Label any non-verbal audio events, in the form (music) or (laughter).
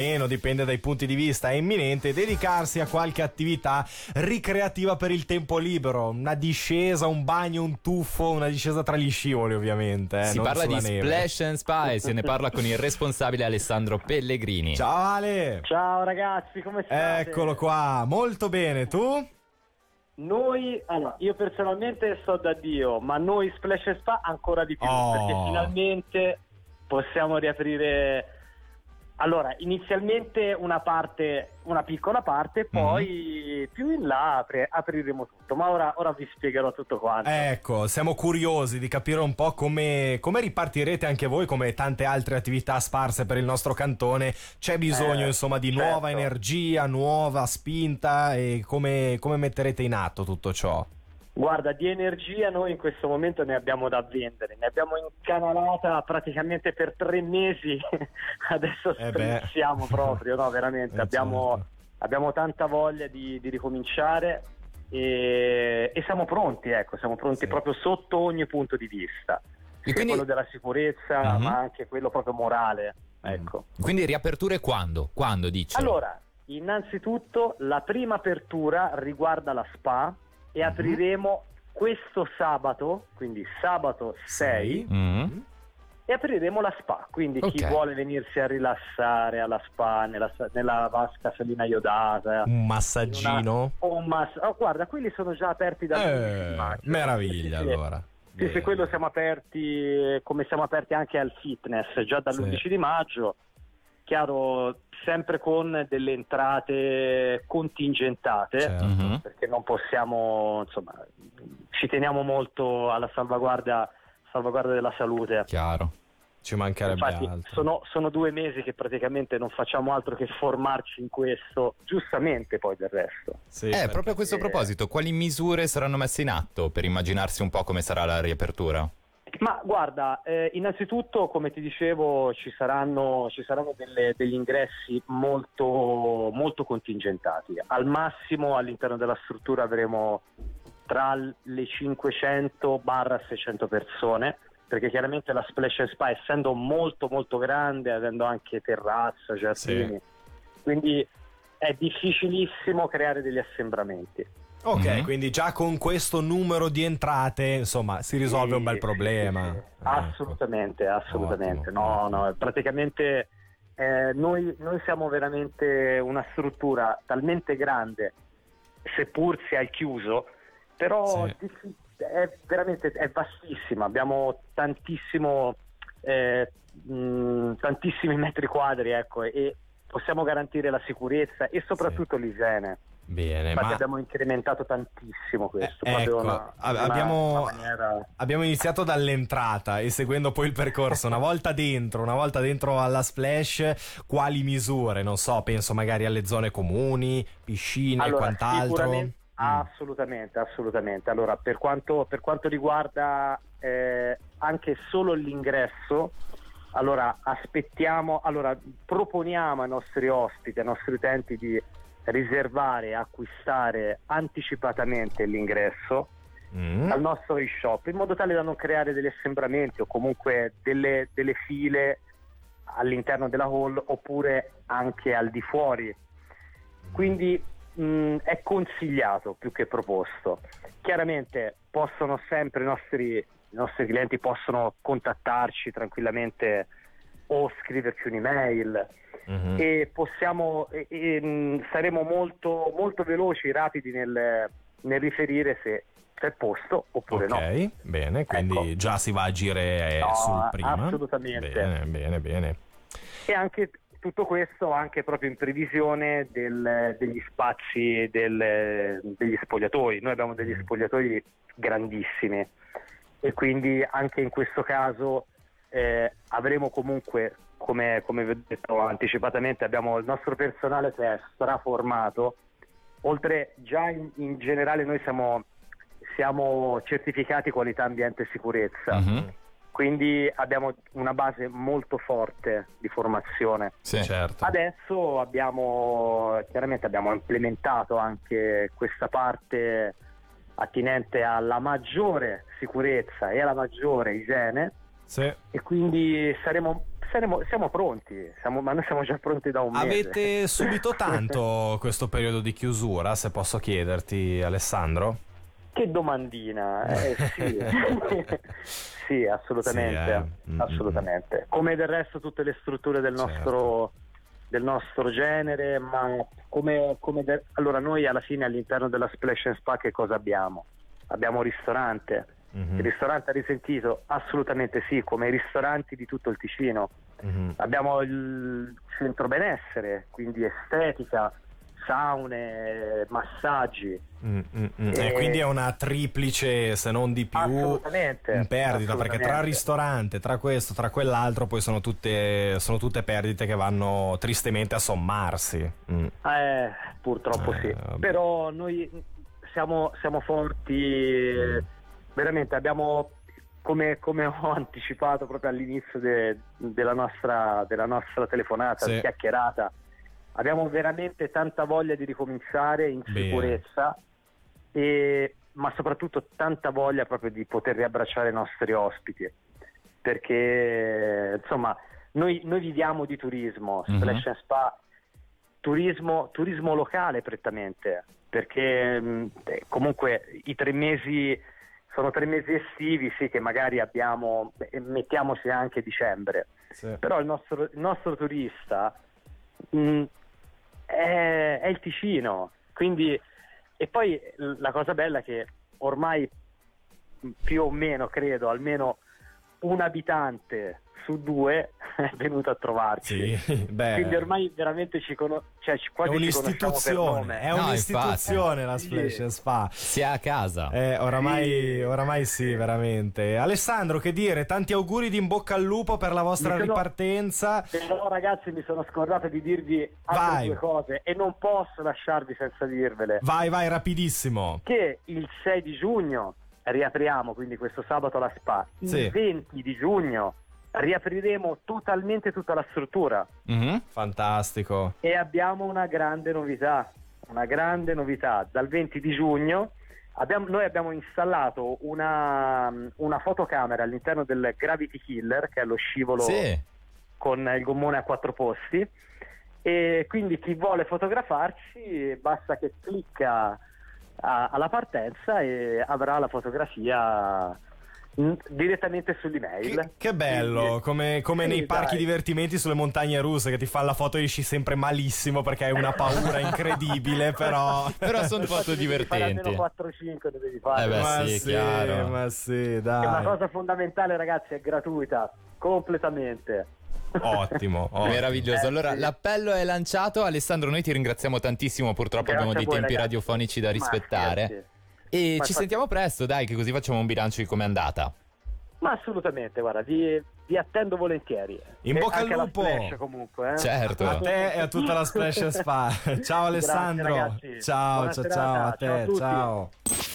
meno, dipende dai punti di vista, è imminente dedicarsi a qualche attività ricreativa per il tempo libero, una discesa, un bagno, un tuffo, una discesa tra gli scivoli ovviamente. Eh, si parla di neve. Splash and Spice, se ne parla con il responsabile Alessandro Pellegrini. Ciao Ale! Ciao ragazzi, come state? Eccolo qua, molto bene, tu? Noi, allora, io personalmente sto da Dio, ma noi Splash and Spa ancora di più, oh. perché finalmente possiamo riaprire allora, inizialmente una parte, una piccola parte, poi mm-hmm. più in là apri- apriremo tutto, ma ora, ora, vi spiegherò tutto quanto. Ecco, siamo curiosi di capire un po' come, come, ripartirete anche voi, come tante altre attività sparse per il nostro cantone. C'è bisogno, eh, insomma, di certo. nuova energia, nuova spinta e come, come metterete in atto tutto ciò? Guarda, di energia noi in questo momento ne abbiamo da vendere, ne abbiamo incanalata praticamente per tre mesi, (laughs) adesso eh proprio, no veramente, (laughs) eh abbiamo, certo. abbiamo, tanta voglia di, di ricominciare e, e, siamo pronti, ecco, siamo pronti sì. proprio sotto ogni punto di vista, sia quindi... quello della sicurezza uh-huh. ma anche quello proprio morale. Ecco. Quindi riaperture quando? Quando dici? Allora, innanzitutto la prima apertura riguarda la SPA e apriremo questo sabato, quindi sabato 6, mm-hmm. e apriremo la spa. Quindi okay. chi vuole venirsi a rilassare alla spa, nella, nella vasca salina iodata, un massaggino. Una, un mass- oh, guarda, quelli sono già aperti da eh, Meraviglia sì, allora. Sì, se quello siamo aperti come siamo aperti anche al fitness già dall'11 sì. di maggio chiaro sempre con delle entrate contingentate certo. Mhm. perché non possiamo insomma ci teniamo molto alla salvaguardia, salvaguardia della salute chiaro ci mancherebbe Infatti, altro. Sono, sono, due mesi che praticamente non facciamo altro che formarci in questo, giustamente poi del resto. Sì, eh, proprio a questo proposito, quali misure saranno messe in atto per immaginarsi un po' come sarà la riapertura? Ma guarda, eh, innanzitutto come ti dicevo ci saranno, ci saranno delle, degli ingressi molto, molto contingentati. Al massimo all'interno della struttura avremo tra le 500 barra 600 persone perché chiaramente la Splash Spa essendo molto molto grande, avendo anche terrazza, giardini, sì. quindi è difficilissimo creare degli assembramenti. Ok, mm-hmm. quindi già con questo numero di entrate, insomma, si risolve sì, un bel problema. Sì, sì. Assolutamente, ecco. assolutamente. Ottimo, no, no, praticamente eh, noi, noi, siamo veramente una struttura talmente grande, seppur sia al chiuso, però è veramente è vastissima. Abbiamo tantissimo, eh, mh, tantissimi metri quadri, ecco, e possiamo garantire la sicurezza e soprattutto l'igiene. Bene, Infatti ma... abbiamo incrementato tantissimo questo. Eh, ecco, una, abbiamo, una maniera... abbiamo, iniziato dall'entrata e seguendo poi il percorso, una volta dentro, una volta dentro alla splash, quali misure? Non so, penso magari alle zone comuni, piscine allora, e quant'altro. Mm. Assolutamente, assolutamente. Allora, per quanto, per quanto riguarda eh, anche solo l'ingresso, allora aspettiamo, allora proponiamo ai nostri ospiti, ai nostri utenti di riservare acquistare anticipatamente l'ingresso mm. al nostro e-shop in modo tale da non creare degli assembramenti o comunque delle, delle file all'interno della hall oppure anche al di fuori. Quindi mh, è consigliato più che proposto. Chiaramente possono sempre i nostri, i nostri clienti possono contattarci tranquillamente o scriverci un'email uh-huh. e possiamo e, e, mm, saremo molto, molto veloci, rapidi nel, nel riferire se è posto oppure okay, no. bene, quindi ecco. già si va a agire eh, no, sul prima. Assolutamente. Bene, bene, bene. E anche tutto questo anche proprio in previsione del, degli spazi del, degli spogliatoi. Noi abbiamo degli mm. spogliatoi grandissimi e quindi anche in questo caso eh, avremo comunque come, come, vi ho detto anticipatamente, abbiamo il nostro personale che è straformato. Oltre già in, in generale noi siamo, siamo, certificati qualità ambiente e sicurezza. Uh-huh. Quindi abbiamo una base molto forte di formazione. Sì, certo. Adesso abbiamo chiaramente abbiamo implementato anche questa parte attinente alla maggiore sicurezza e alla maggiore igiene sì. e quindi saremo saremo, siamo pronti, siamo, ma noi siamo già pronti da un mese. Avete (laughs) subito tanto questo periodo di chiusura, se posso chiederti, Alessandro? Che domandina, eh, (laughs) sì. sì, assolutamente, Sì, eh. Mm, assolutamente. Come del resto tutte le strutture del Certo. nostro, del nostro genere, ma come, come de- allora noi alla fine all'interno della Splash and Spa che cosa abbiamo? Abbiamo un ristorante, Mhm, il ristorante ha risentito? Assolutamente sì, come i ristoranti di tutto il Ticino. mhm. Abbiamo il centro benessere, quindi estetica, saune, massaggi. Mm, mm, mm. Eh, E quindi è una triplice, se non di più, in perdita, perché tra ristorante, tra questo, tra quell'altro, poi sono tutte, sono tutte perdite che vanno tristemente a sommarsi. Mm. Eh, purtroppo Eh, sì. vabbè. Però noi siamo, siamo forti, eh, veramente abbiamo, come, come (laughs) ho anticipato proprio all'inizio de- della, nostra, della nostra telefonata, Sì. chiacchierata, abbiamo veramente tanta voglia di ricominciare in Bene. sicurezza, e- ma soprattutto tanta voglia proprio di poter riabbracciare i nostri ospiti, perché insomma noi, noi viviamo di turismo, Mhm. Splash and Spa turismo, turismo locale prettamente, perché mh, comunque i tre mesi sono tre mesi estivi, sì, che magari abbiamo, mettiamoci anche dicembre, Sì. però il nostro, il nostro turista mh, è, è il Ticino, quindi e poi la cosa bella è che ormai più o meno credo almeno un abitante su due (laughs) è venuto a trovarci. Sì, (laughs) beh, Quindi ormai veramente ci conosciamo, cioè ci- è un'istituzione, è No, un'istituzione la Sì. Splash and Spa. Si è a casa. Eh, oramai, Sì. oramai sì, veramente. Alessandro, che dire, tanti auguri di in bocca al lupo per la vostra sono- ripartenza. Però ragazzi mi sono scordato di dirvi altre Vai. due cose e non posso lasciarvi senza dirvele. Vai, vai, rapidissimo. Che il 6 di giugno riapriamo, quindi questo sabato la SPA. Sì. Il 20 di giugno riapriremo totalmente tutta la struttura Mhm. Fantastico. e abbiamo una grande novità, una grande novità. Dal 20 di giugno abbiamo- noi abbiamo installato una, una fotocamera all'interno del Gravity Killer, che è lo scivolo Sì. con il gommone a quattro posti e quindi chi vuole fotografarci basta che clicca a- alla partenza e avrà la fotografia direttamente sull'email. Che, che bello, come, come Sì, nei parchi dai. divertimenti sulle montagne russe che ti fa la foto e esci sempre malissimo perché hai una paura (laughs) incredibile, però... Però sono foto divertenti. Almeno 4-5 ne devi fare. Eh beh, ma sì, sì, chiaro. ma sì, E una dai. cosa fondamentale ragazzi è gratuita, completamente. Ottimo, (laughs) ottimo. Meraviglioso. Eh, Allora, l'appello è lanciato. Alessandro, noi ti ringraziamo tantissimo. Purtroppo Grazie abbiamo dei voi, tempi ragazzi. radiofonici da Ma rispettare. E Ma ci infatti- sentiamo presto, dai, che così facciamo un bilancio di com'è andata. Ma assolutamente, guarda, vi, vi attendo volentieri. In E bocca al lupo. Splash, comunque, eh. Certo. A te e a tutta la Splash Spa. (laughs) Ciao Alessandro. ragazzi. ciao, ciao, ciao a Ciao a te. ciao.